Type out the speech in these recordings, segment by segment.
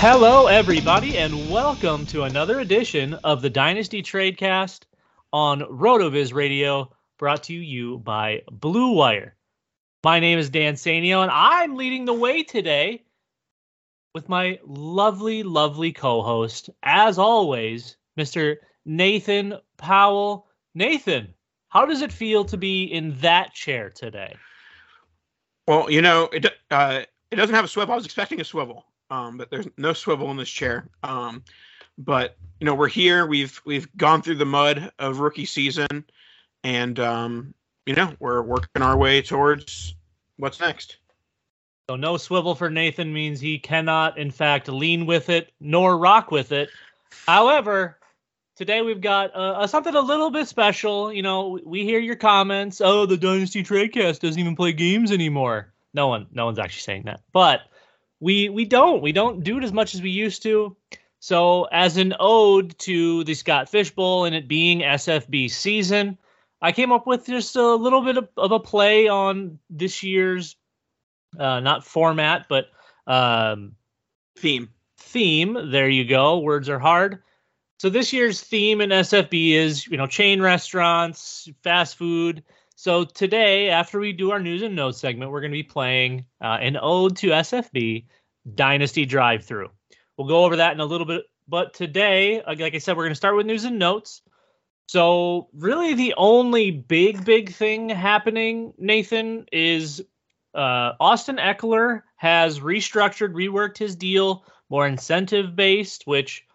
Hello, everybody, and welcome to another edition of the Dynasty Tradecast on RotoViz Radio, brought to you by Blue Wire. My name is Dan Sainio, and I'm leading the way today with my lovely, lovely co-host, as always, Mr. Nathan Powell. Nathan, how does it feel to be in that chair today? Well, you know, it uh, it doesn't have a swivel. I was expecting a swivel, um, but there's no swivel in this chair. Um, but you know, we're here. We've we've gone through the mud of rookie season, and um, you know, we're working our way towards what's next. So no swivel for Nathan means he cannot, in fact, lean with it nor rock with it. However, today we've got uh, uh, something a little bit special. You know, we hear your comments. Oh, the Dynasty Tradecast doesn't even play games anymore. No one, no one's actually saying that, but we we don't we don't do it as much as we used to. So, as an ode to the Scott Fishbowl and it being SFB season, I came up with just a little bit of, of a play on this year's uh, not format, but um, Theme. theme. There you go. Words are hard. So this year's theme in SFB is, you know, chain restaurants, fast food. So today, after we do our news and notes segment, we're going to be playing uh, an ode to SFB, Dynasty Drive-Thru. We'll go over that in a little bit, but today, like I said, we're going to start with news and notes. So really, the only big, big thing happening, Nathan, is uh, Austin Ekeler has restructured, reworked his deal, more incentive based, which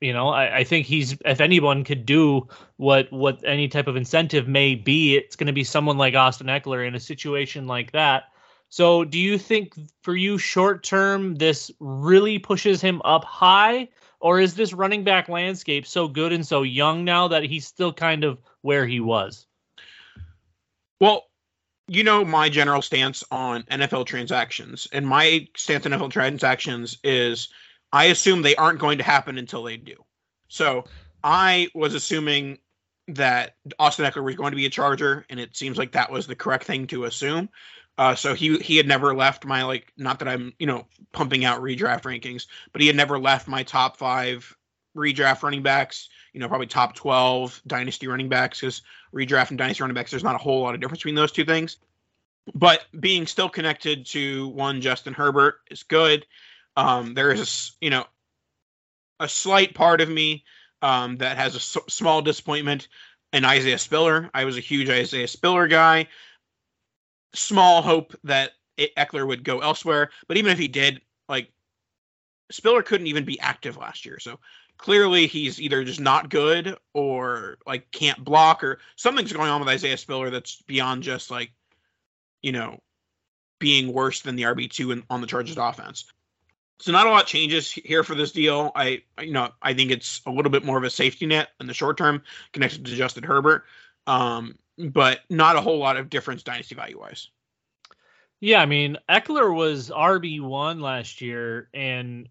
you know I, I think he's if anyone could do what what any type of incentive may be, it's going to be someone like Austin Ekeler in a situation like that. So, do you think for you short term this really pushes him up high, or is this running back landscape so good and so young now that he's still kind of where he was? Well, you know my general stance on NFL transactions, and my stance on NFL transactions is I assume they aren't going to happen until they do. So I was assuming that Austin Ekeler was going to be a Charger, and it seems like that was the correct thing to assume. Uh, so he he had never left my like not that I'm you know pumping out redraft rankings, but he had never left my top five redraft running backs. You know, probably top twelve dynasty running backs because redraft and dynasty running backs there's not a whole lot of difference between those two things. But being still connected to one Justin Herbert is good. Um, there is you know a slight part of me um, that has a s- small disappointment in Isaiah Spiller. I was a huge Isaiah Spiller guy. Small hope that it, Ekeler would go elsewhere, but even if he did, like Spiller couldn't even be active last year. So clearly he's either just not good or like can't block or something's going on with Isaiah Spiller that's beyond just like you know being worse than the RB2 in, on the Chargers offense. So not a lot changes here for this deal. I you know I think it's a little bit more of a safety net in the short term connected to Justin Herbert, um, but not a whole lot of difference dynasty value wise. Yeah, I mean Ekeler was RB one last year, and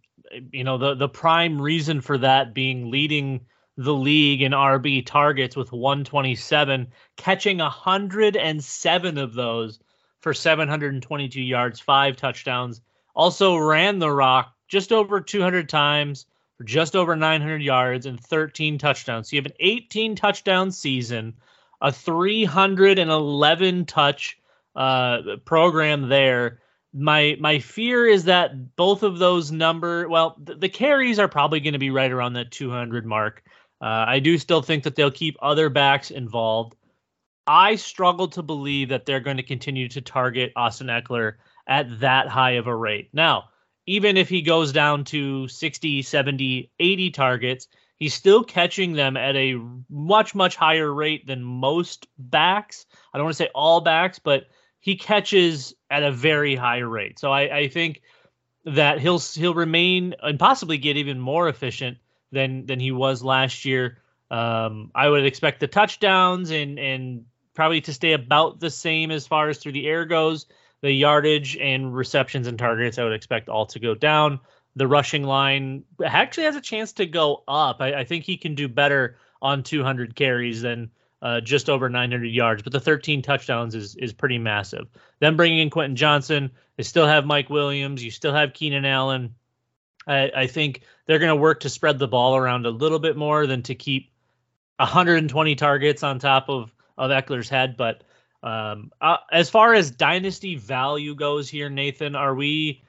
you know the the prime reason for that being leading the league in RB targets with 127, catching 107 of those for 722 yards, five touchdowns. Also ran the rock just over 200 times for just over 900 yards and 13 touchdowns. So you have an 18 touchdown season, a 311 touch uh, program there. My my fear is that both of those number well the, the carries are probably going to be right around that 200 mark. Uh, I do still think that they'll keep other backs involved. I struggle to believe that they're going to continue to target Austin Ekeler at that high of a rate. Now, even if he goes down to 60, 70, 80 targets, he's still catching them at a much, much higher rate than most backs. I don't want to say all backs, but he catches at a very high rate. So I, I think that he'll he'll remain and possibly get even more efficient than than he was last year. Um, I would expect the touchdowns and and probably to stay about the same as far as through the air goes. The yardage and receptions and targets, I would expect all to go down. The rushing line actually has a chance to go up. I, I think he can do better on 200 carries than uh, just over 900 yards, but the 13 touchdowns is is pretty massive. Then bringing in Quentin Johnston, they still have Mike Williams, you still have Keenan Allen. I, I think they're going to work to spread the ball around a little bit more than to keep 120 targets on top of of Ekeler's head. But um, uh, as far as dynasty value goes here, Nathan, are we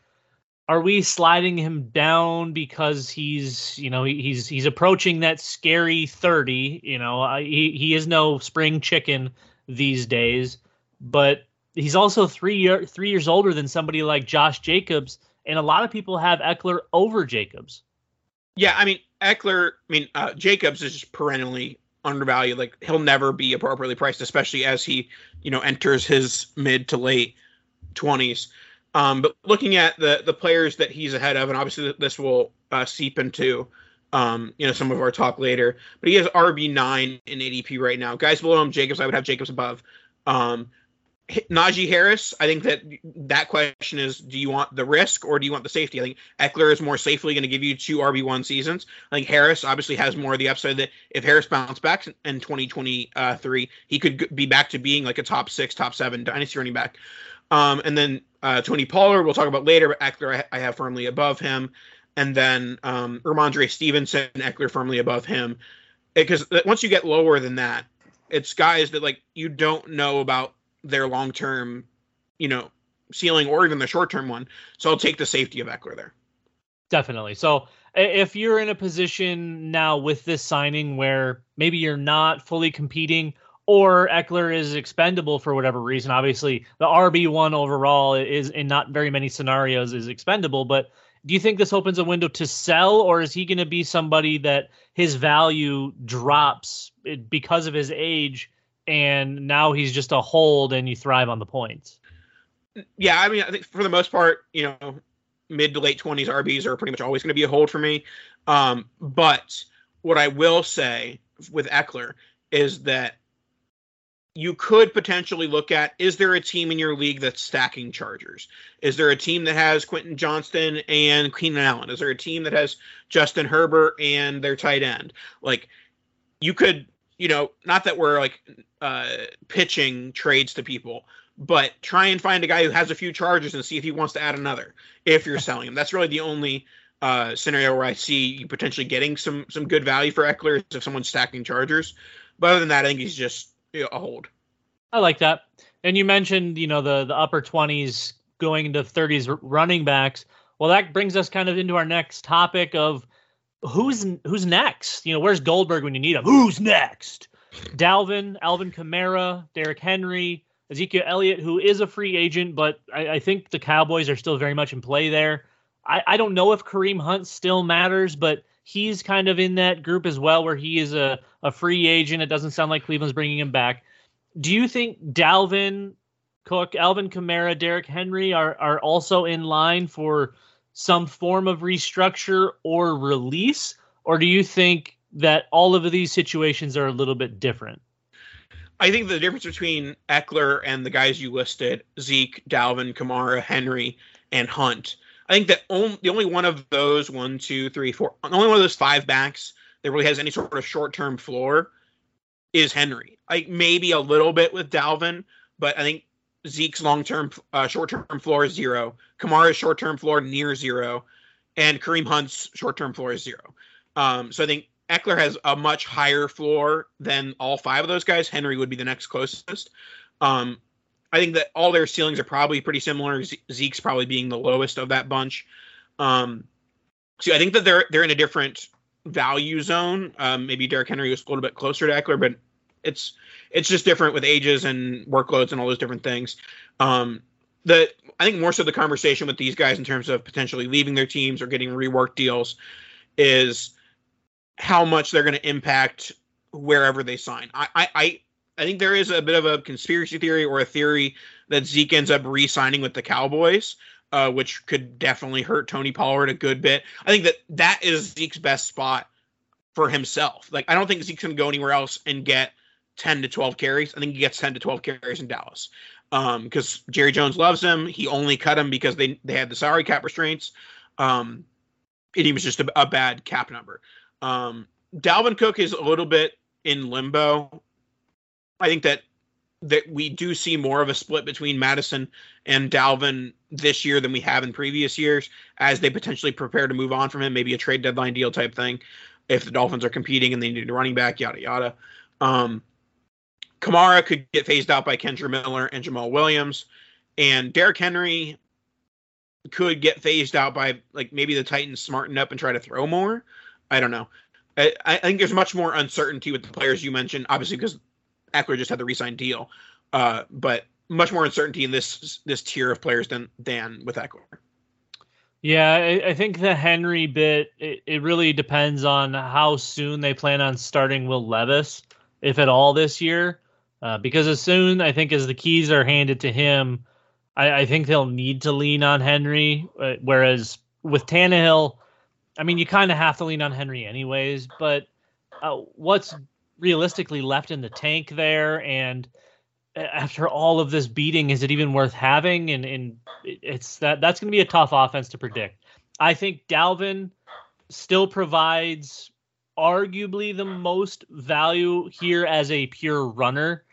are we sliding him down because he's you know he's he's approaching that scary 30 you know he, he is no spring chicken these days but he's also three year three years older than somebody like josh jacobs and a lot of people have Ekeler over Jacobs. Yeah, I mean Ekeler. I mean uh, Jacobs is just perennially undervalued. Like he'll never be appropriately priced, especially as he you know enters his mid to late twenties. Um, but looking at the the players that he's ahead of, and obviously this will uh, seep into um, you know some of our talk later. But he has RB nine in ADP right now. Guys below him, Jacobs. I would have Jacobs above. Um, Najee Harris, I think that that question is: Do you want the risk or do you want the safety? I think Ekeler is more safely going to give you two RB one seasons. I think Harris obviously has more of the upside that if Harris bounces back in 2023, he could be back to being like a top six, top seven dynasty running back. Um, and then uh, Tony Pollard, we'll talk about later, but Ekeler I, I have firmly above him. And then um, Rhamondre Stevenson, Ekeler firmly above him. Because once you get lower than that, it's guys that like you don't know about their long term, you know, ceiling or even the short term one. So I'll take the safety of Ekeler there. Definitely. So if you're in a position now with this signing where maybe you're not fully competing or Ekeler is expendable for whatever reason, obviously the RB1 overall is in not very many scenarios is expendable, but do you think this opens a window to sell or is he going to be somebody that his value drops eh, because of his age and now he's just a hold and you thrive on the points. Yeah, I mean, I think for the most part, you know, mid to late 20s RBs are pretty much always going to be a hold for me. Um, but what I will say with Ekeler is that you could potentially look at is there a team in your league that's stacking Chargers? Is there a team that has Quentin Johnston and Keenan Allen? Is there a team that has Justin Herbert and their tight end? Like you could you know, not that we're like uh, pitching trades to people, but try and find a guy who has a few charges and see if he wants to add another. If you're selling him, that's really the only uh, scenario where I see you potentially getting some some good value for Ekeler if someone's stacking chargers. But other than that, I think he's just you know, a hold. I like that. And you mentioned, you know, the the upper twenties going into thirties running backs. Well, that brings us kind of into our next topic of who's who's next? You know, where's Goldberg when you need him? Who's next? Dalvin, Alvin Kamara, Derrick Henry, Ezekiel Elliott, who is a free agent, but I, I, think the Cowboys are still very much in play there. I, I don't know if Kareem Hunt still matters, but he's kind of in that group as well, where he is a, a free agent. It doesn't sound like Cleveland's bringing him back. Do you think Dalvin Cook, Alvin Kamara, Derrick Henry are are also in line for some form of restructure or release, or do you think that all of these situations are a little bit different? I think the difference between Ekeler and the guys you listed, Zeke, Dalvin, Kamara, Henry, and Hunt, I think that only, the only one of those one, two, three, four, the only one of those five backs that really has any sort of short term floor is Henry. Like maybe a little bit with Dalvin, but I think Zeke's long term, uh, short term floor is zero. Kamara's short term floor near zero, and Kareem Hunt's short term floor is zero. Um, so I think Ekeler has a much higher floor than all five of those guys. Henry would be the next closest. Um, I think that all their ceilings are probably pretty similar. Zeke's probably being the lowest of that bunch. Um, so I think that they're they're in a different value zone. Um, maybe Derrick Henry was a little bit closer to Ekeler, but it's it's just different with ages and workloads and all those different things. Um, the I think more so the conversation with these guys in terms of potentially leaving their teams or getting reworked deals is how much they're going to impact wherever they sign. I, I, I I think there is a bit of a conspiracy theory or a theory that Zeke ends up re-signing with the Cowboys, uh, which could definitely hurt Tony Pollard a good bit. I think that that is Zeke's best spot for himself. Like I don't think Zeke's to go anywhere else and get 10 to 12 carries. I think he gets 10 to 12 carries in Dallas because um, Jerry Jones loves him. He only cut him because they they had the salary cap restraints. Um, and he was just a, a bad cap number. Um, Dalvin Cook is a little bit in limbo. I think that that we do see more of a split between Mattison and Dalvin this year than we have in previous years, as they potentially prepare to move on from him, maybe a trade deadline deal type thing, if the Dolphins are competing and they need a running back, yada yada. Um, Kamara could get phased out by Kendre Miller and Jamaal Williams, and Derrick Henry could get phased out by like maybe the Titans smarten up and try to throw more. I don't know. I, I think there's much more uncertainty with the players you mentioned, obviously because Ekeler just had the re-signed deal, uh, but much more uncertainty in this this tier of players than than with Ekeler. Yeah, I, I think the Henry bit it, it, really depends on how soon they plan on starting Will Levis, if at all, this year. Uh, because as soon I think as the keys are handed to him, I, I think they'll need to lean on Henry. Uh, whereas with Tannehill, I mean, you kind of have to lean on Henry anyways, but uh, what's realistically left in the tank there? And after all of this beating, is it even worth having? And, and it's that that's going to be a tough offense to predict. I think Dalvin still provides arguably the most value here as a pure runner.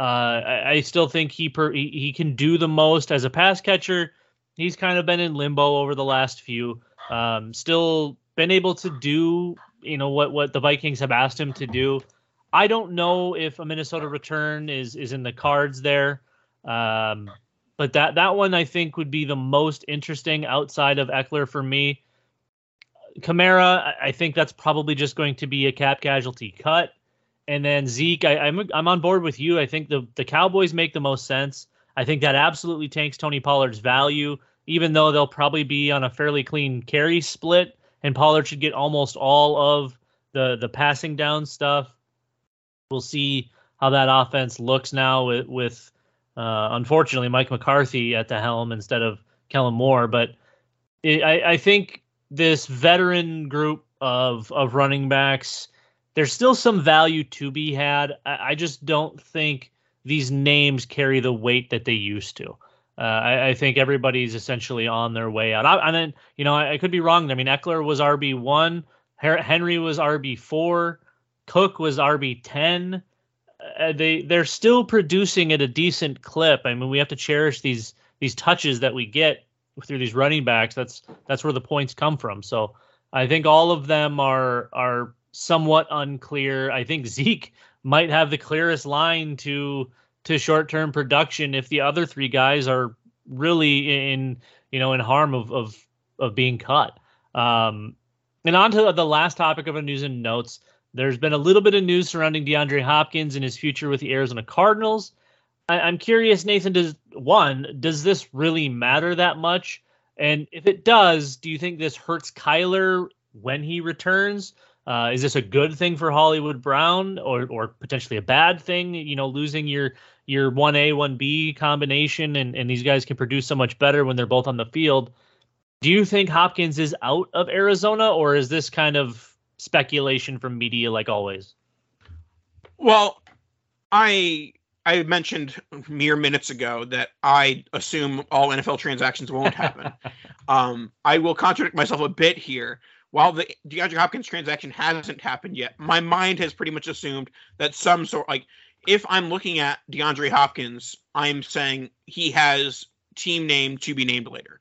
Uh, I, I, still think he, per, he he can do the most as a pass catcher. He's kind of been in limbo over the last few. Um, still been able to do you know what what the Vikings have asked him to do. I don't know if a Minnesota return is is in the cards there. Um, but that that one I think would be the most interesting outside of Ekeler for me. Kamara, I think that's probably just going to be a cap casualty cut. And then Zeke, I, am I'm, I'm on board with you. I think the the Cowboys make the most sense. I think that absolutely tanks Tony Pollard's value even though they'll probably be on a fairly clean carry split, and Pollard should get almost all of the the passing down stuff. We'll see how that offense looks now with, with uh, unfortunately Mike McCarthy at the helm instead of Kellen Moore. But it, I, I think this veteran group of of running backs, there's still some value to be had. I, I just don't think these names carry the weight that they used to. Uh, I, I, think everybody's essentially on their way out. I, and then, you know, I, I, could be wrong. I mean, Ekeler was RB one, Henry was RB four, Cook was RB ten. Uh, they they're still producing at a decent clip. I mean, we have to cherish these these touches that we get through these running backs. That's that's where the points come from. So I think all of them are are somewhat unclear. I think Zeke might have the clearest line to to short term production if the other three guys are really in you know in harm of of of being cut. Um, and on to the last topic of our news and notes. There's been a little bit of news surrounding DeAndre Hopkins and his future with the Arizona Cardinals. I, I'm curious, Nathan. Does one does this really matter that much? And if it does, do you think this hurts Kyler when he returns? Uh, is this a good thing for Hollywood Brown, or or potentially a bad thing? You know, losing your your one A one B combination, and and these guys can produce so much better when they're both on the field. Do you think Hopkins is out of Arizona, or is this kind of speculation from media like always? Well, I I mentioned mere minutes ago that I assume all NFL transactions won't happen. um, I will contradict myself a bit here. While the DeAndre Hopkins transaction hasn't happened yet, my mind has pretty much assumed that some sort like if I'm looking at DeAndre Hopkins, I'm saying he has team name to be named later,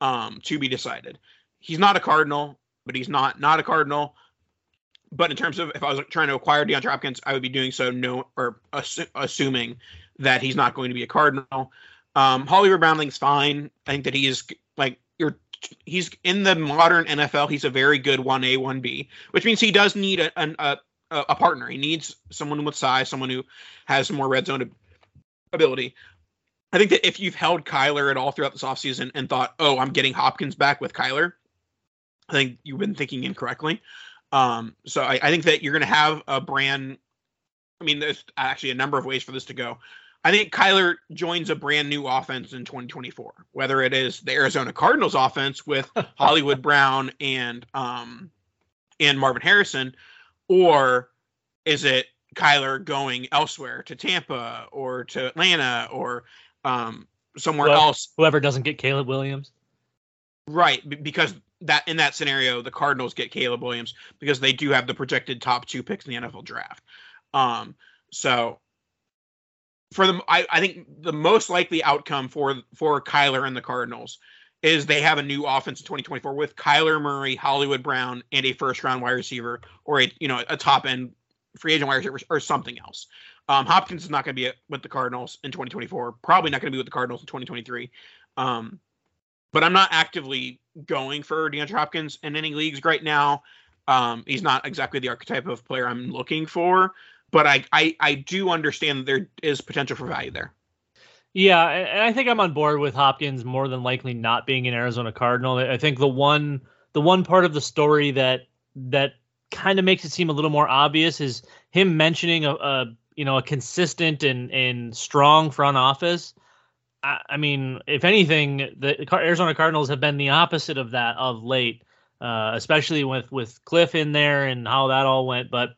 um, to be decided. He's not a Cardinal, but he's not not a Cardinal. But in terms of if I was trying to acquire DeAndre Hopkins, I would be doing so no or assu- assuming that he's not going to be a Cardinal. Um, Hollywood Brownling's fine. I think that he is like. He's in the modern NFL. He's a very good one A one B, which means he does need a, a a partner. He needs someone with size, someone who has more red zone ability. I think that if you've held Kyler at all throughout this offseason and thought, oh, I'm getting Hopkins back with Kyler, I think you've been thinking incorrectly. Um, so I, I think that you're going to have a brand. I mean, there's actually a number of ways for this to go. I think Kyler joins a brand new offense in 2024, whether it is the Arizona Cardinals offense with Hollywood Brown and um, and Marvin Harrison, or is it Kyler going elsewhere to Tampa or to Atlanta or um, somewhere Whoever- else? Whoever doesn't get Caleb Williams. Right, because that in that scenario, the Cardinals get Caleb Williams because they do have the projected top two picks in the NFL draft. Um, so for them, I, I think the most likely outcome for for Kyler and the Cardinals is they have a new offense in 2024 with Kyler Murray, Hollywood Brown, and a first round wide receiver or a you know a top end free agent wide receiver or something else. Um, Hopkins is not going to be with the Cardinals in 2024. Probably not going to be with the Cardinals in 2023. Um, but I'm not actively going for DeAndre Hopkins in any leagues right now. Um, he's not exactly the archetype of player I'm looking for, but I, I I do understand there is potential for value there. Yeah, and I think I'm on board with Hopkins more than likely not being an Arizona Cardinal. I think the one the one part of the story that that kind of makes it seem a little more obvious is him mentioning a, a you know a consistent and and strong front office. I, I mean, if anything, the Arizona Cardinals have been the opposite of that of late, uh, especially with with Cliff in there and how that all went. But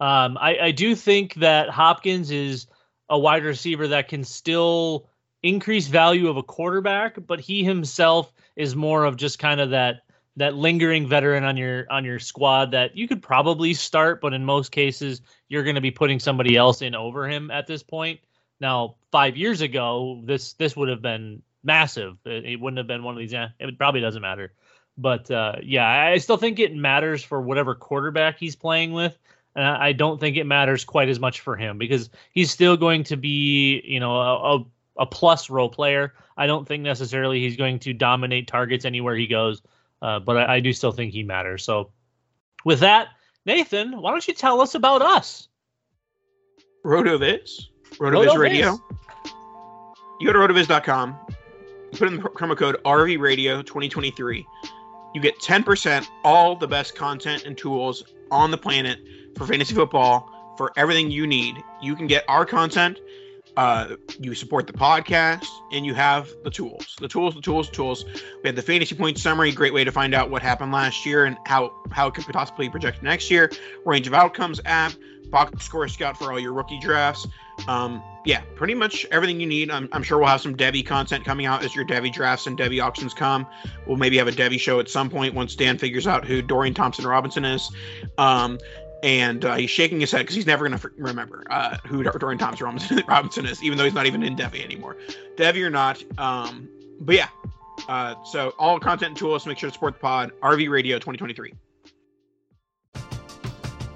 um, I, I do think that Hopkins is a wide receiver that can still increase value of a quarterback, but he himself is more of just kind of that that lingering veteran on your on your squad that you could probably start, but in most cases you're going to be putting somebody else in over him at this point. Now, five years ago, this this would have been massive. It, it wouldn't have been one of these. eh, It probably doesn't matter, but uh, yeah, I still think it matters for whatever quarterback he's playing with. And I don't think it matters quite as much for him because he's still going to be, you know, a, a, a plus role player. I don't think necessarily he's going to dominate targets anywhere he goes, uh, but I, I do still think he matters. So, with that, Nathan, why don't you tell us about us? RotoViz, RotoViz RotoViz. Radio. You go to rotoviz.com, put in the promo code RV Radio 2023. You get 10% all the best content and tools on the planet for fantasy football for everything you need. You can get our content, uh, you support the podcast, and you have the tools. The tools, the tools, the tools. We have the fantasy point summary, great way to find out what happened last year and how how it could possibly project next year. Range of outcomes app, box score scout for all your rookie drafts. Um, yeah, pretty much everything you need. I'm, I'm sure we'll have some Devy content coming out as your Devy drafts and Devy auctions come. We'll maybe have a Devy show at some point once Dan figures out who Dorian Thompson Robinson is. Um, and uh, he's shaking his head because he's never going to remember uh, who Dorian Thompson Robinson, Robinson is, even though he's not even in Devy anymore. Devy or not. Um, but yeah, uh, so all content and tools, make sure to support the pod. RV Radio 2023.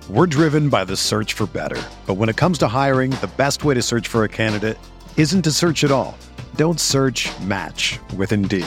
We're driven by the search for better. But when it comes to hiring, the best way to search for a candidate isn't to search at all. Don't search match with Indeed.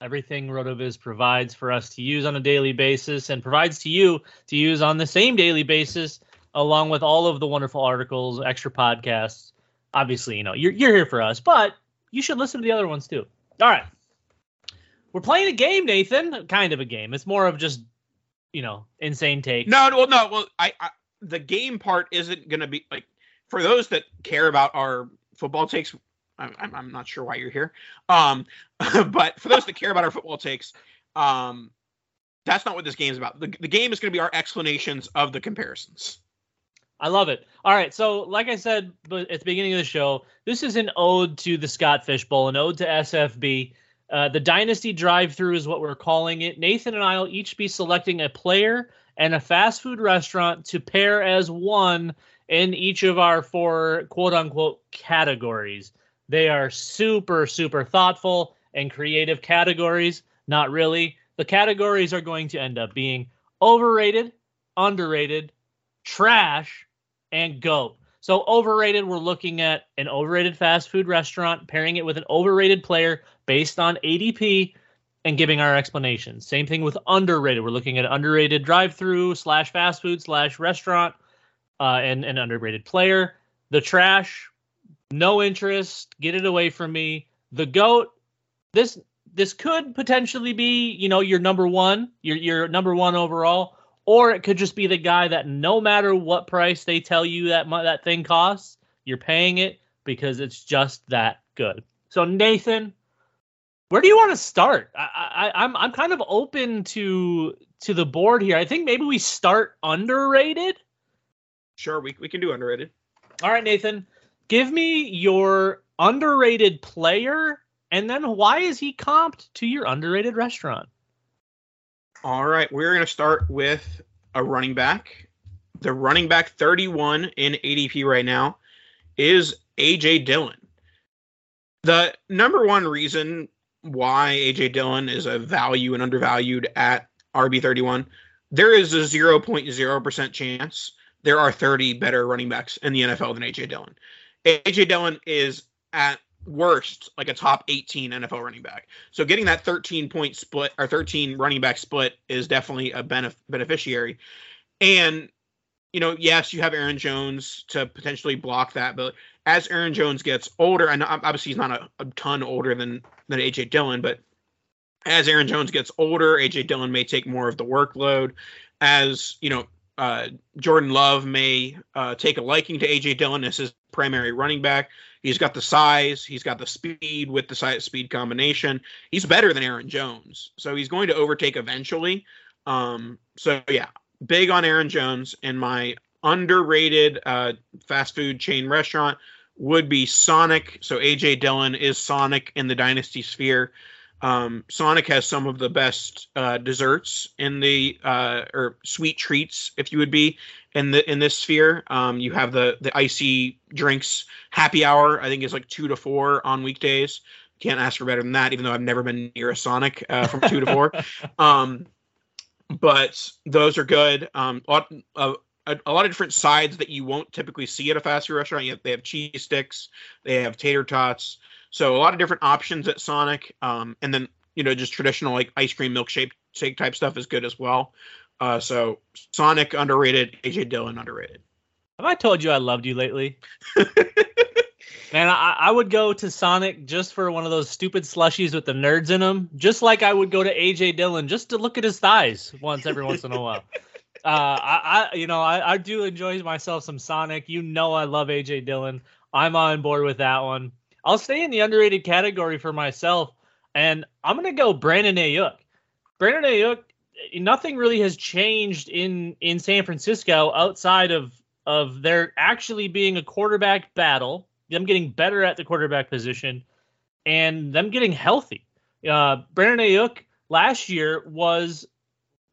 Everything RotoViz provides for us to use on a daily basis and provides to you to use on the same daily basis, along with all of the wonderful articles, extra podcasts. Obviously, you know, you're, you're here for us, but you should listen to the other ones too. All right. We're playing a game, Nathan. Kind of a game. It's more of just, you know, insane take. No, well, no, well, I, I the game part isn't going to be like for those that care about our football takes. I'm, I'm, not sure why you're here, um, but for those that care about our football takes, um, that's not what this game is about. The, the game is going to be our explanations of the comparisons. I love it. All right, so like I said at the beginning of the show, this is an ode to the Scott Fish Bowl, an ode to SFB. Uh, the Dynasty Drive-Thru is what we're calling it. Nathan and I will each be selecting a player and a fast food restaurant to pair as one in each of our four quote unquote categories. They are super, super thoughtful and creative categories. Not really. The categories are going to end up being overrated, underrated, trash, and goat. So overrated, we're looking at an overrated fast food restaurant, pairing it with an overrated player based on ADP and giving our explanations. Same thing with underrated. We're looking at underrated drive-through slash fast food slash restaurant uh, and an underrated player. The trash, no interest. Get it away from me. The goat. This this could potentially be you know your number one, your your number one overall or it could just be the guy that no matter what price they tell you that that thing costs, you're paying it because it's just that good. So Nathan, where do you want to start? I, I, I'm I'm kind of open to to the board here. I think maybe we start underrated. Sure, we we can do underrated. All right, Nathan, give me your underrated player, and then why is he comped to your underrated restaurant? All right, we're going to start with a running back. The running back 31 in ADP right now is AJ Dillon. The number one reason why AJ Dillon is a value and undervalued at RB31, there is a 0.0% chance there are 30 better running backs in the NFL than AJ Dillon. AJ Dillon is at worst like a top 18 NFL running back. So getting that 13 point split or 13 running back split is definitely a benef- beneficiary. And you know, yes, you have Aaron Jones to potentially block that, but as Aaron Jones gets older, and obviously he's not a, a ton older than than AJ Dillon, but as Aaron Jones gets older, AJ Dillon may take more of the workload. As you know, uh, Jordan Love may uh, take a liking to AJ Dillon as his primary running back. He's got the size, he's got the speed with the size speed combination. He's better than Aaron Jones, so he's going to overtake eventually. Um, so yeah, big on Aaron Jones, and my underrated uh, fast food chain restaurant would be Sonic. So AJ Dillon is Sonic in the Dynasty sphere. Um, Sonic has some of the best uh, desserts in the uh, or sweet treats, if you would be in the in this sphere. Um, you have the the icy drinks happy hour. I think is like two to four on weekdays. Can't ask for better than that. Even though I've never been near a Sonic uh, from two to four. Um, but those are good. Um, a lot, uh, a, a lot of different sides that you won't typically see at a fast food restaurant. You have, they have cheese sticks, they have tater tots, so a lot of different options at Sonic. Um, and then you know just traditional like ice cream milkshake shake type stuff is good as well. Uh, so Sonic underrated, AJ Dillon underrated. Have I told you I loved you lately? Man, I, I would go to Sonic just for one of those stupid slushies with the nerds in them, just like I would go to AJ Dillon just to look at his thighs once every once in a while. Uh, I, I, you know, I, I do enjoy myself some Sonic. You know, I love AJ Dillon. I'm on board with that one. I'll stay in the underrated category for myself, and I'm gonna go Brandon Aiyuk. Brandon Aiyuk. Nothing really has changed in in San Francisco outside of of there actually being a quarterback battle them getting better at the quarterback position, and them getting healthy. Uh, Brandon Aiyuk last year was,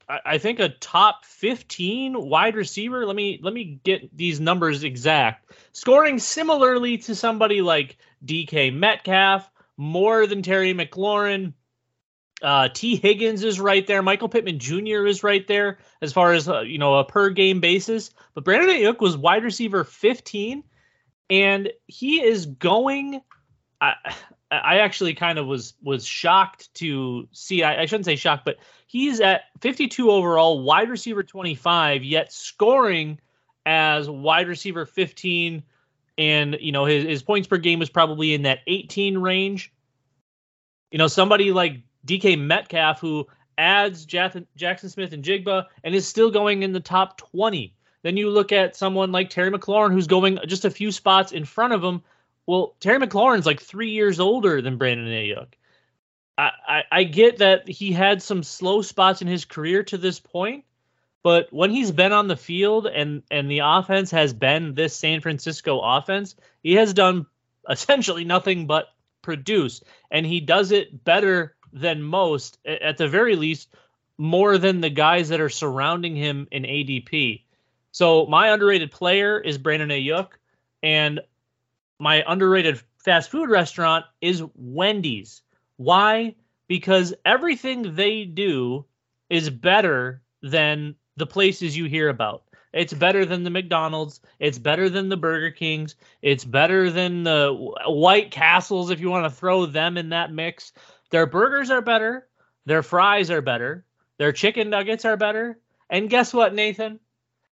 I, I think, a top 15 wide receiver. Let me let me get these numbers exact. Scoring similarly to somebody like DK Metcalf, more than Terry McLaurin. Uh, Tee Higgins is right there. Michael Pittman Jr. is right there as far as uh, you know a per game basis. But Brandon Aiyuk was wide receiver 15 and he is going. I, I actually kind of was was shocked to see. I, I shouldn't say shocked, but he's at 52 overall, wide receiver 25, yet scoring as wide receiver 15, and you know his his points per game is probably in that 18 range. You know, somebody like DK Metcalf who adds Jackson, Smith and Jigba and is still going in the top 20 then you look at someone like Terry McLaurin, who's going just a few spots in front of him. Well, Terry McLaurin's like three years older than Brandon Aiyuk. I, I, I get that he had some slow spots in his career to this point, but when he's been on the field and and the offense has been this San Francisco offense, he has done essentially nothing but produce, and he does it better than most. At the very least, more than the guys that are surrounding him in ADP. So my underrated player is Brandon Aiyuk, and my underrated fast food restaurant is Wendy's. Why? Because everything they do is better than the places you hear about. It's better than the McDonald's. It's better than the Burger Kings. It's better than the White Castles, if you want to throw them in that mix. Their burgers are better. Their fries are better. Their chicken nuggets are better. And guess what, Nathan?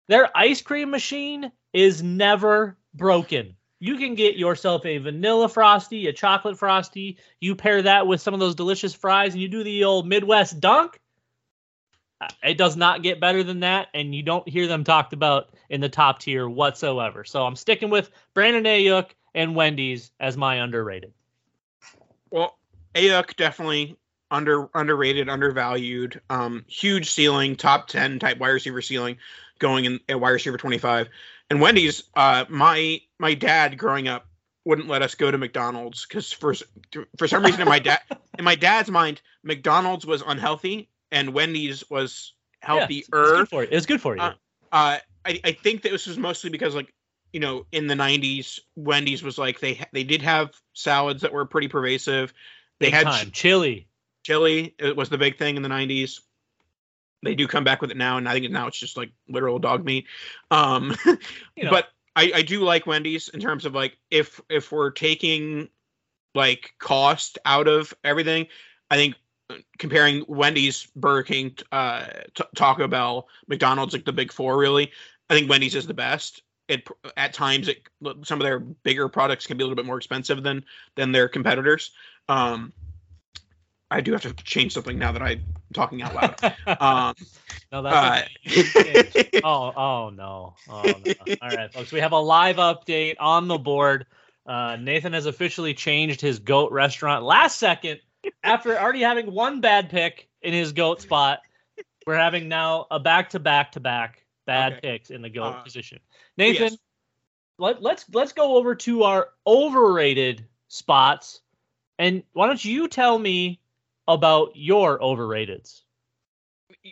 Their ice cream machine is never broken. You can get yourself a vanilla frosty, a chocolate frosty. You pair that with some of those delicious fries, and you do the old Midwest dunk. Uh, it does not get better than that, and you don't hear them talked about in the top tier whatsoever. So I'm sticking with Brandon Aiyuk and Wendy's as my underrated. Well, Aiyuk definitely under underrated, undervalued. Um, huge ceiling, top ten type wide receiver ceiling going in at wide receiver 25. And Wendy's, uh, my my dad growing up wouldn't let us go to McDonald's because for for some reason in my dad in my dad's mind, McDonald's was unhealthy and Wendy's was healthier. Yeah, it's, good for you. It's good for you. Uh, uh, I I think that this was mostly because like you know in the 90s Wendy's was like they they did have salads that were pretty pervasive. They had time. chili. Chili it was the big thing in the 90s they do come back with it now, and I think now it's just like literal dog meat. Um, you know. but I, I do like Wendy's in terms of like if if we're taking like cost out of everything, I think uh, comparing Wendy's, Burger King, uh, t- Taco Bell, McDonald's, like the big four, really, I think Wendy's is the best. It at times it some of their bigger products can be a little bit more expensive than than their competitors. Um, I do have to change something now that I'm talking out loud. Um, no, that's uh, oh, oh no. Oh no. All right, folks, we have a live update on the board. Uh, Nathan has officially changed his goat restaurant last second after already having one bad pick in his goat spot. We're having now a back to back to back bad okay. picks in the goat uh, position. Nathan, yes. let, let's let's go over to our overrated spots. And why don't you tell me about your overrateds.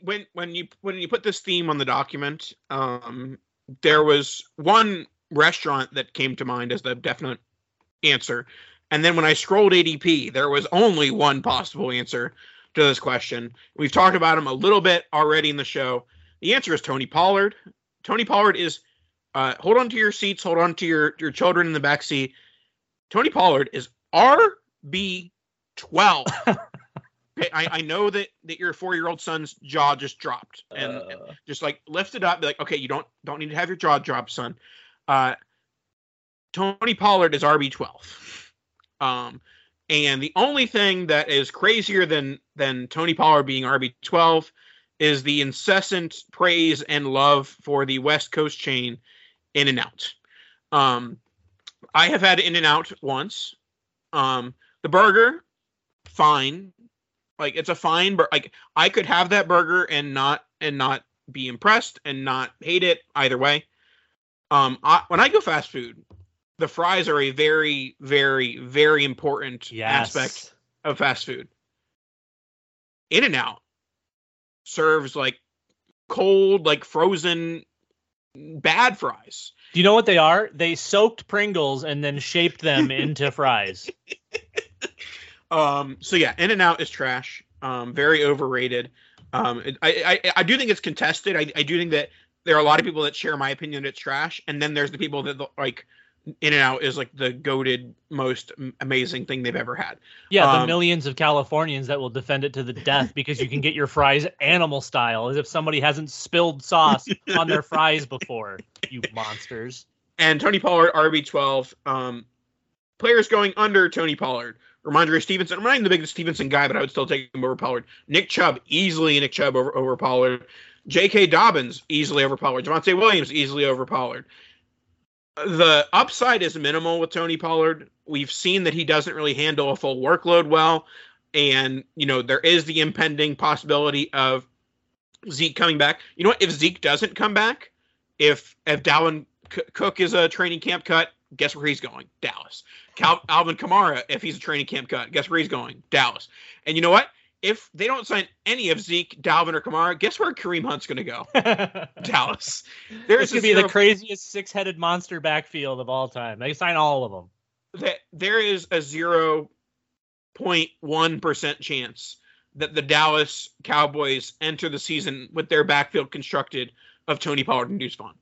when when you when you put this theme on the document, um, there was one restaurant that came to mind as the definite answer, and then when I scrolled ADP, there was only one possible answer to this question. We've talked about him a little bit already in the show. The answer is Tony Pollard. Tony Pollard is uh, hold on to your seats, hold on to your your children in the back seat. Tony Pollard is RB twelve. Okay, I, I know that that your four year old son's jaw just dropped and Uh, just like lift it up be like okay you don't don't need to have your jaw drop son. Uh tony pollard is rb12 um and the only thing that is crazier than than tony pollard being rb12 is the incessant praise and love for the west coast chain In-N-Out. Um i have had In-N-Out once. Um the burger fine like it's a fine but like i could have that burger and not and not be impressed and not hate it either way um I, when i go fast food the fries are a very very very important yes. aspect of fast food In-N-Out serves like cold like frozen bad fries Do you know what they are? They soaked Pringles and then shaped them into fries. Um. So yeah, In-N-Out is trash. Um. Very overrated. Um. I I, I do think it's contested. I, I do think that there are a lot of people that share my opinion that it's trash, and then there's the people that like In-N-Out is like the goaded most amazing thing they've ever had. Yeah, the Um, millions of Californians that will defend it to the death because you can get your fries animal style, as if somebody hasn't spilled sauce on their fries before. You monsters. And Tony Pollard RB twelve. Um. Players going under Tony Pollard. Rhamondre Stevenson. I'm not the biggest Stevenson guy, but I would still take him over Pollard. Nick Chubb easily. Nick Chubb over over Pollard. J.K. Dobbins easily over Pollard. Javonte Williams easily over Pollard. The upside is minimal with Tony Pollard. We've seen that he doesn't really handle a full workload well, and you know there is the impending possibility of Zeke coming back. You know what? If Zeke doesn't come back, if if Dalvin C- Cook is a training camp cut, guess where he's going? Dallas. Cal- Alvin Kamara, if he's a training camp cut, guess where he's going? Dallas. And you know what? If they don't sign any of Zeke, Dalvin, or Kamara, guess where Kareem Hunt's going to go? Dallas. There's this could a be the craziest six-headed monster backfield of all time. They sign all of them. that there is a zero point one percent chance that the Dallas Cowboys enter the season with their backfield constructed of Tony Pollard and Deuce Vaughn.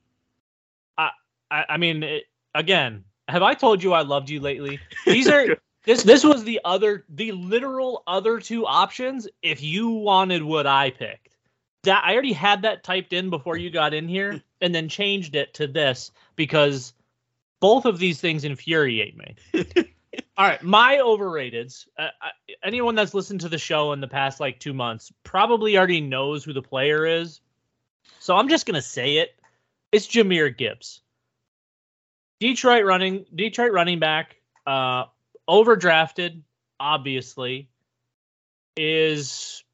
I, I mean, it, again, have I told you I loved you lately? These are this. This was the other, the literal other two options. If you wanted what I picked, that I already had that typed in before you got in here, and then changed it to this because both of these things infuriate me. All right, my overrateds. Uh, anyone that's listened to the show in the past like two months probably already knows who the player is. So I'm just gonna say it. It's Jahmyr Gibbs. Detroit running Detroit running back, uh, overdrafted, obviously, is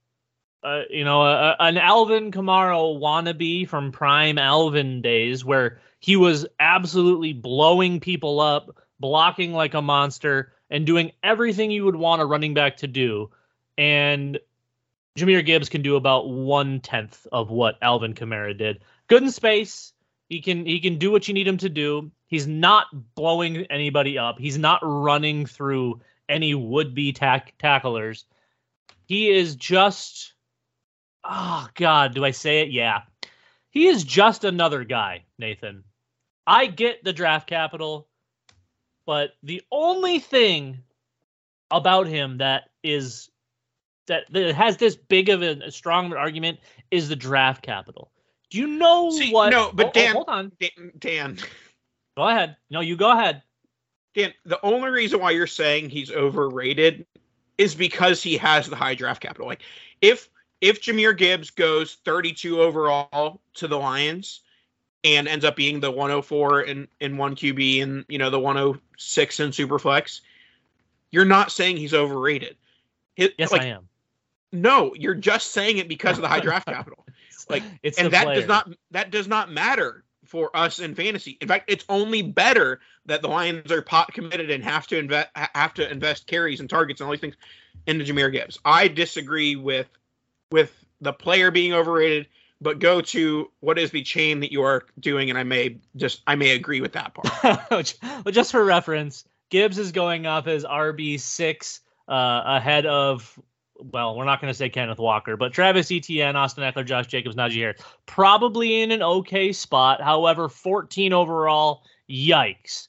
uh, you know a, an Alvin Kamara wannabe from prime Alvin days, where he was absolutely blowing people up, blocking like a monster, and doing everything you would want a running back to do. And Jahmyr Gibbs can do about one tenth of what Alvin Kamara did. Good in space. He can he can do what you need him to do. He's not blowing anybody up. He's not running through any would-be tack- tacklers. He is just oh god, do I say it? Yeah. He is just another guy, Nathan. I get the draft capital, but the only thing about him that is that, that has this big of a, a strong argument is the draft capital. Do you know See, what? no, but Oh, oh, Dan- hold on. Dan, Dan, Go ahead. No, you go ahead. Dan, the only reason why you're saying he's overrated is because he has the high draft capital. Like if if Jahmyr Gibbs goes 32 overall to the Lions and ends up being the 104 in in one QB and you know the 106 in Superflex, you're not saying he's overrated. It- Yes, like, I am. No, you're just saying it because of the high draft capital. Like, it's and that player. does not that does not matter for us in fantasy. In fact, it's only better that the Lions are pot committed and have to invest have to invest carries and targets and all these things. into Jahmyr Gibbs. I disagree with with the player being overrated, but go to what is the chain that you are doing, and I may just I may agree with that part. well, just for reference, Gibbs is going off as RB six uh, ahead of well, we're not going to say Kenneth Walker, but Travis Etienne, Austin Ekeler, Josh Jacobs, Najee Harris, probably in an okay spot. However, 14 overall, yikes.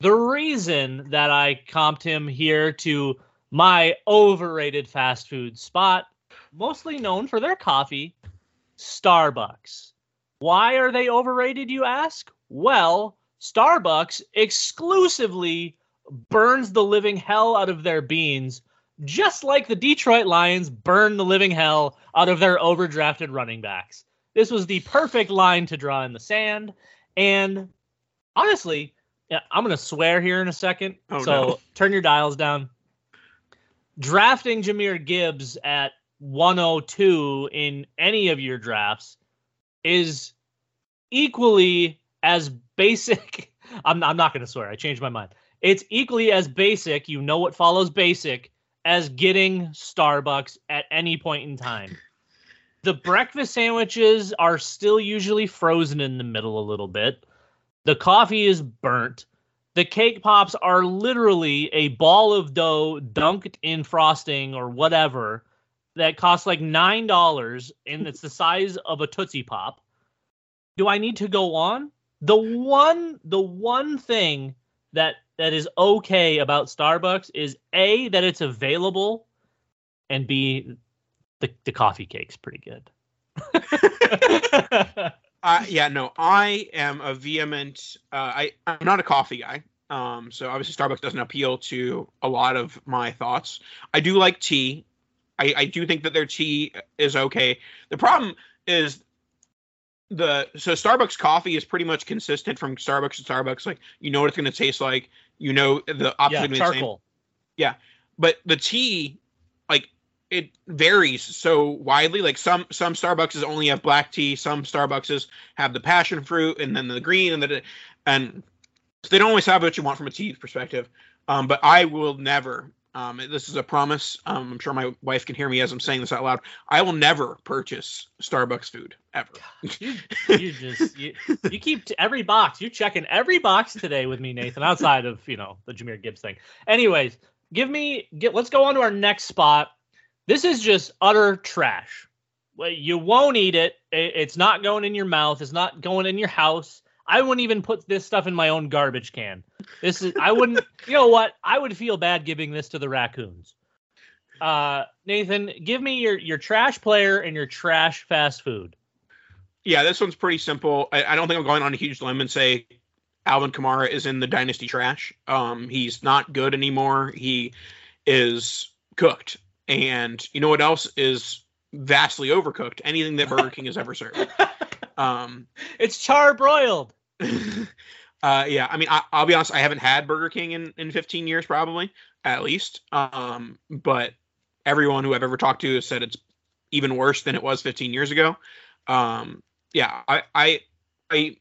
The reason that I comped him here to my overrated fast food spot, mostly known for their coffee, Starbucks. Why are they overrated, you ask? Well, Starbucks exclusively burns the living hell out of their beans just like the Detroit Lions burned the living hell out of their overdrafted running backs. This was the perfect line to draw in the sand. And honestly, yeah, I'm going to swear here in a second. Oh, so no. turn your dials down. Drafting Jahmyr Gibbs at 102 in any of your drafts is equally as basic. I'm, I'm not going to swear. I changed my mind. It's equally as basic. You know what follows basic as getting Starbucks at any point in time. The breakfast sandwiches are still usually frozen in the middle a little bit. The coffee is burnt. The cake pops are literally a ball of dough dunked in frosting or whatever that costs like $9 and it's the size of a Tootsie Pop. Do I need to go on? The one the one thing that that is okay about Starbucks is a that it's available, and b the the coffee cake's pretty good. Uh, yeah, no, I am a vehement. Uh, I I'm not a coffee guy. Um, so obviously Starbucks doesn't appeal to a lot of my thoughts. I do like tea. I I do think that their tea is okay. The problem is the so Starbucks coffee is pretty much consistent from Starbucks to Starbucks. Like you know what it's going to taste like. You know the options yeah, are gonna the same charcoal. but the tea like it varies so widely like some some starbucks only have black tea some starbucks have the passion fruit and then the green and the and so they don't always have what you want from a tea perspective um, but i will never um, this is a promise um, i'm sure my wife can hear me as i'm saying this out loud i will never purchase starbucks food ever You, you just you, you keep t- every box. You're checking every box today with me, Nathan. Outside of you know the Jahmyr Gibbs thing. Anyways, give me get. Let's go on to our next spot. This is just utter trash. You won't eat it. It's not going in your mouth. It's not going in your house. I wouldn't even put this stuff in my own garbage can. This is. I wouldn't. You know what? I would feel bad giving this to the raccoons. Uh, Nathan, give me your your trash player and your trash fast food. Yeah, this one's pretty simple. I, I don't think I'm going on a huge limb and say Alvin Kamara is in the dynasty trash. Um, he's not good anymore. He is cooked, and you know what else is vastly overcooked? Anything that Burger King has ever served. Um, It's char broiled. uh, yeah, I mean, I, I'll be honest. I haven't had Burger King in, in 15 years, probably at least. Um, but everyone who I've ever talked to has said it's even worse than it was 15 years ago. Um, yeah, I, I, I,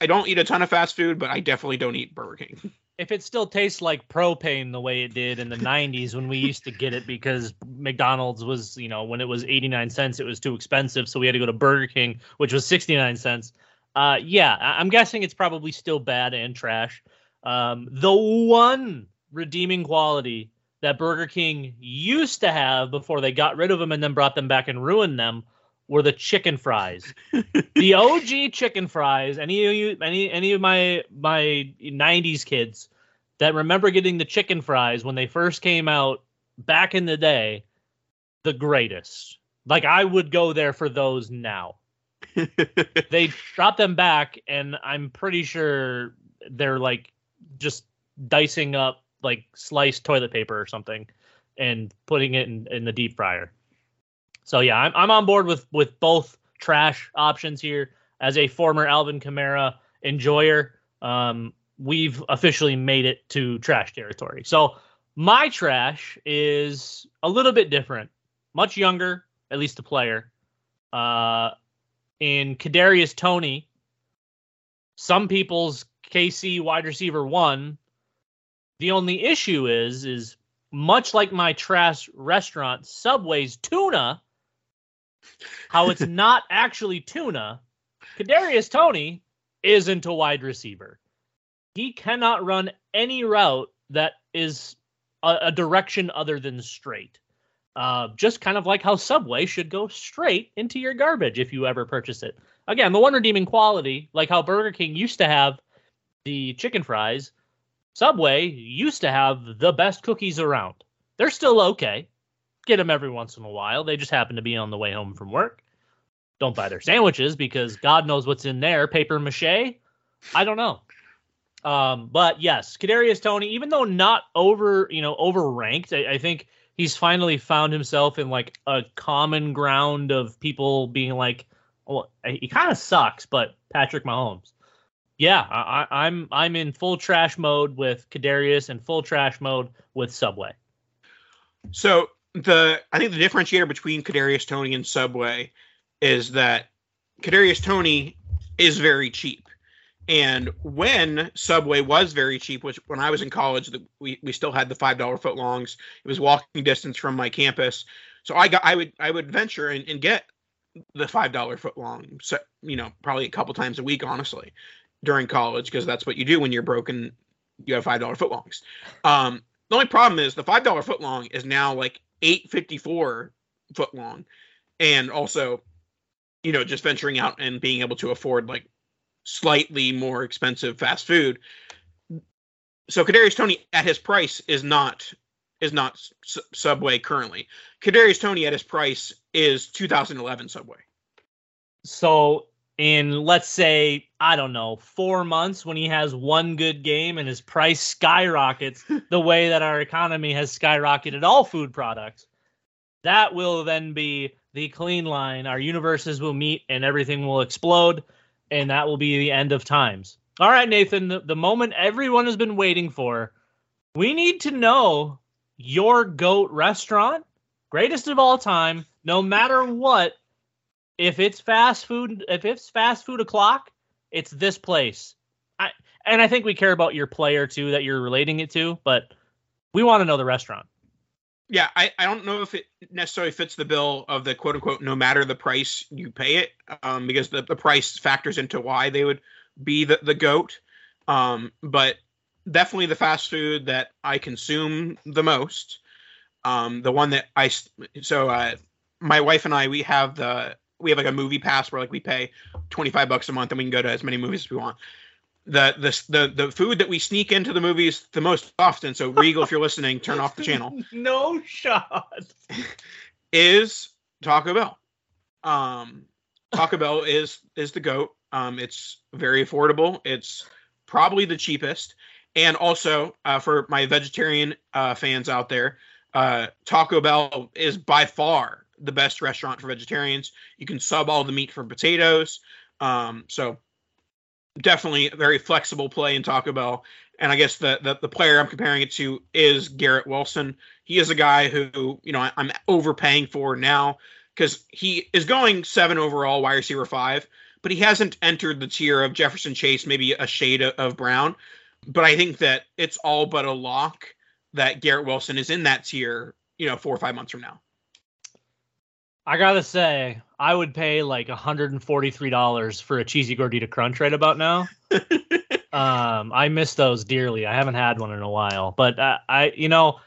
I don't eat a ton of fast food, but I definitely don't eat Burger King. if it still tastes like propane the way it did in the 90s when we used to get it because McDonald's was, you know, when it was 89 cents, it was too expensive. So we had to go to Burger King, which was 69 cents. Uh, yeah, I- I'm guessing it's probably still bad and trash. Um, the one redeeming quality that Burger King used to have before they got rid of them and then brought them back and ruined them were the chicken fries. the OG chicken fries. Any of you, any any of my my '90s kids that remember getting the chicken fries when they first came out back in the day, the greatest. Like I would go there for those now. They brought them back, and I'm pretty sure they're like just dicing up like sliced toilet paper or something and putting it in, in the deep fryer. So yeah, I'm I'm on board with with both trash options here. As a former Alvin Kamara enjoyer, um, we've officially made it to trash territory. So my trash is a little bit different, much younger, at least the player. Uh, in Kadarius Toney, some people's KC wide receiver one. The only issue is is much like my trash restaurant, Subway's tuna, how it's not actually tuna. Kadarius Toney isn't a wide receiver. He cannot run any route that is a, a direction other than straight. Uh, just kind of like how Subway should go straight into your garbage if you ever purchase it. Again, the one redeeming quality, like how Burger King used to have the chicken fries, Subway used to have the best cookies around. They're still okay. Get them every once in a while. They just happen to be on the way home from work. Don't buy their sandwiches because God knows what's in there. Paper mache? I don't know. Um, but yes, Kadarius Toney, even though not over, you know, overranked, I, I think he's finally found himself in like a common ground of people being like, well, he kind of sucks, but Patrick Mahomes. Yeah, I, I'm I'm in full trash mode with Kadarius and full trash mode with Subway. So the I think the differentiator between Kadarius Toney and Subway is that Kadarius Toney is very cheap. And when Subway was very cheap, which when I was in college, the, we, we still had the five dollar foot longs. It was walking distance from my campus, so I got I would I would venture and, and get the five dollar foot long. So you know probably a couple times a week, honestly, during college because that's what you do when you're broken. You have five dollar foot longs. Um, the only problem is the five dollar foot long is now like eight fifty four foot long, and also, you know, just venturing out and being able to afford like slightly more expensive fast food. So Kadarius Toney at his price is not is not Subway currently. Kadarius Toney at his price is 2011 Subway. So in let's say I don't know four months when he has one good game and his price skyrockets the way that our economy has skyrocketed all food products, that will then be the clean line. Our universes will meet and everything will explode and that will be the end of times. All right, Nathan, the, the moment everyone has been waiting for. We need to know your GOAT restaurant, greatest of all time, no matter what. If it's fast food, if it's fast food o'clock, it's this place. I, and I think we care about your player too that you're relating it to, but we want to know the restaurant. Yeah, I, I don't know if it necessarily fits the bill of the quote unquote no matter the price you pay it, um, because the, the price factors into why they would be the, the goat. Um, but definitely the fast food that I consume the most. Um, the one that I so uh, my wife and I we have the we have like a movie pass where like we pay 25 bucks a month and we can go to as many movies as we want the the the the food that we sneak into the movies the most often. So Regal, if you're listening, turn off the channel. no shot. Is Taco Bell. Um, Taco Bell is is the goat. Um, it's very affordable. It's probably the cheapest, and also uh, for my vegetarian uh, fans out there, uh, Taco Bell is by far the best restaurant for vegetarians. You can sub all the meat for potatoes. Um, so definitely a very flexible play in Taco Bell. And I guess the, the, the player I'm comparing it to is Garrett Wilson. He is a guy who you know I, I'm overpaying for now because he is going seven overall, wide receiver five, but he hasn't entered the tier of Jefferson Chase, maybe a shade of, of Brown. But I think that it's all but a lock that Garrett Wilson is in that tier, you know, four or five months from now. I gotta say, I would pay like $143 for a cheesy gordita crunch right about now. um, I miss those dearly. I haven't had one in a while, but I, I, you know,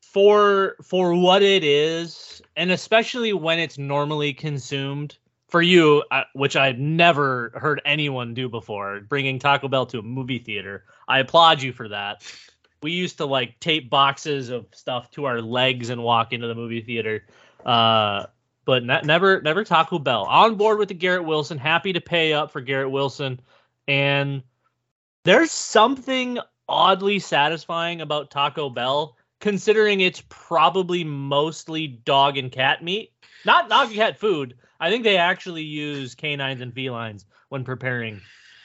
for for what it is, and especially when it's normally consumed for you, uh, which I've never heard anyone do before, bringing Taco Bell to a movie theater. I applaud you for that. We used to like tape boxes of stuff to our legs and walk into the movie theater. Uh, but ne- never, never Taco Bell. On board with the Garrett Wilson. Happy to pay up for Garrett Wilson. And there's something oddly satisfying about Taco Bell, considering it's probably mostly dog and cat meat. Not dog and cat food. I think they actually use canines and felines when preparing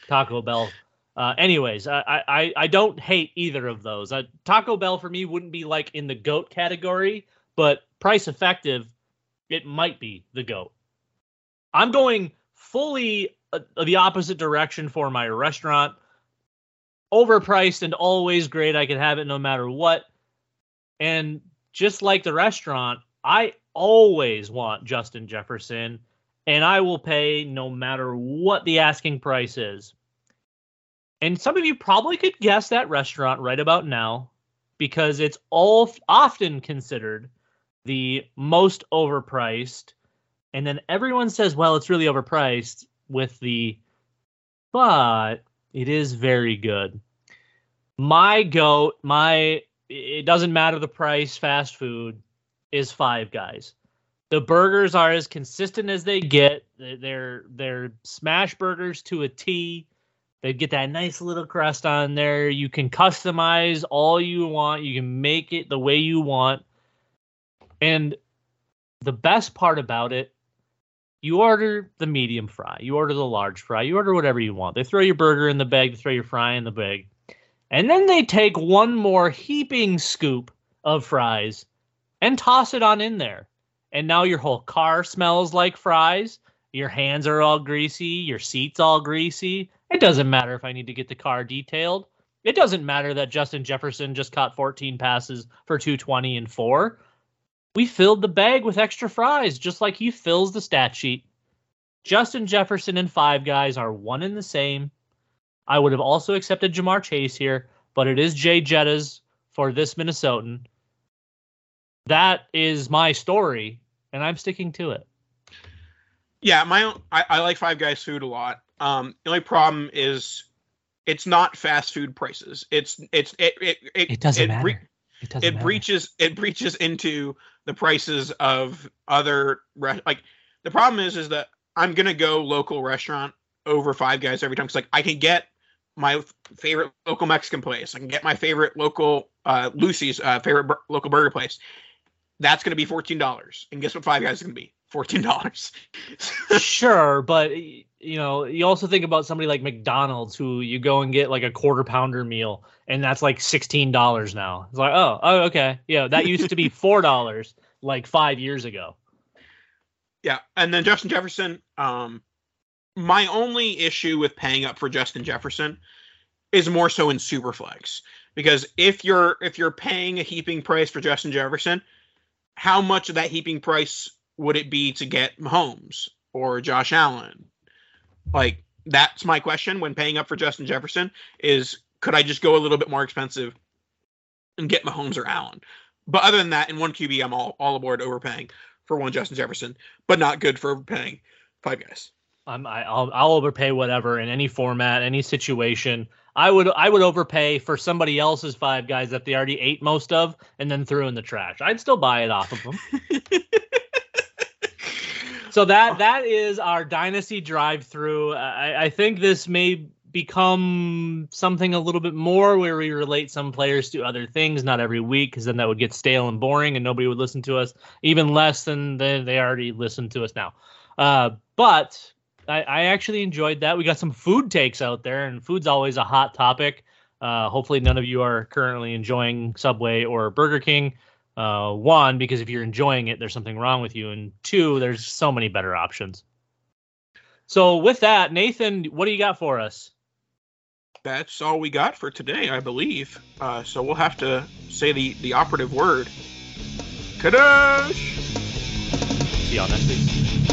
Taco Bell. Uh, anyways, I, I I don't hate either of those. Uh, Taco Bell for me wouldn't be like in the goat category, but price effective, it might be the GOAT. I'm going fully uh, the opposite direction for my restaurant. Overpriced and always great. I can have it no matter what. And just like the restaurant, I always want Justin Jefferson, and I will pay no matter what the asking price is. And some of you probably could guess that restaurant right about now because it's all often considered the most overpriced. And then everyone says, well, it's really overpriced with the, but it is very good. My goat, my, it doesn't matter the price, fast food is Five Guys. The burgers are as consistent as they get. They're they're smash burgers to a T. They get that nice little crust on there. You can customize all you want. You can make it the way you want. And the best part about it, you order the medium fry, you order the large fry, you order whatever you want. They throw your burger in the bag, they throw your fry in the bag. And then they take one more heaping scoop of fries and toss it on in there. And now your whole car smells like fries. Your hands are all greasy, your seat's all greasy. It doesn't matter if I need to get the car detailed. It doesn't matter that Justin Jefferson just caught 14 passes for 220 and 4. We filled the bag with extra fries just like he fills the stat sheet. Justin Jefferson and Five Guys are one and the same. I would have also accepted Ja'Marr Chase here, but it is Jay Jettas for this Minnesotan. That is my story, and I'm sticking to it. Yeah, my own, I, I like Five Guys food a lot. Um, the only problem is it's not fast food prices. It's it's it it it, It doesn't it matter. bre- it doesn't it matter. breaches it breaches into the prices of other re- like the problem is is that I'm gonna go local restaurant over Five Guys every time because like I can get my favorite local Mexican place. I can get my favorite local uh, Lucy's uh, favorite bur- local burger place. That's gonna be fourteen dollars, and guess what Five Guys is gonna be fourteen dollars. sure, but you know, you also think about somebody like McDonald's who you go and get like a quarter pounder meal and that's like sixteen dollars now. It's like, oh, oh, okay. Yeah, that used to be four dollars like five years ago. Yeah, and then Justin Jefferson. Um, my only issue with paying up for Justin Jefferson is more so in Superflex because if you're if you're paying a heaping price for Justin Jefferson, how much of that heaping price would it be to get Mahomes or Josh Allen? Like that's my question when paying up for Justin Jefferson is could I just go a little bit more expensive and get Mahomes or Allen? But other than that, in one QB, I'm all all aboard overpaying for one Justin Jefferson, but not good for overpaying five guys. I'm, I, I'll I'll overpay whatever in any format, any situation. I would I would overpay for somebody else's five guys that they already ate most of and then threw in the trash. I'd still buy it off of them. So that that is our Dynasty Drive-Thru. I, I think this may become something a little bit more where we relate some players to other things, not every week, because then that would get stale and boring, and nobody would listen to us. Even less than they, they already listen to us now. Uh, but I, I actually enjoyed that. We got some food takes out there, and food's always a hot topic. Uh, hopefully, none of you are currently enjoying Subway or Burger King. Uh, one, because if you're enjoying it, there's something wrong with you, and two, there's so many better options. So, with that, Nathan, what do you got for us? That's all we got for today, I believe. Uh, so we'll have to say the the operative word. Kadosh. See y'all next week.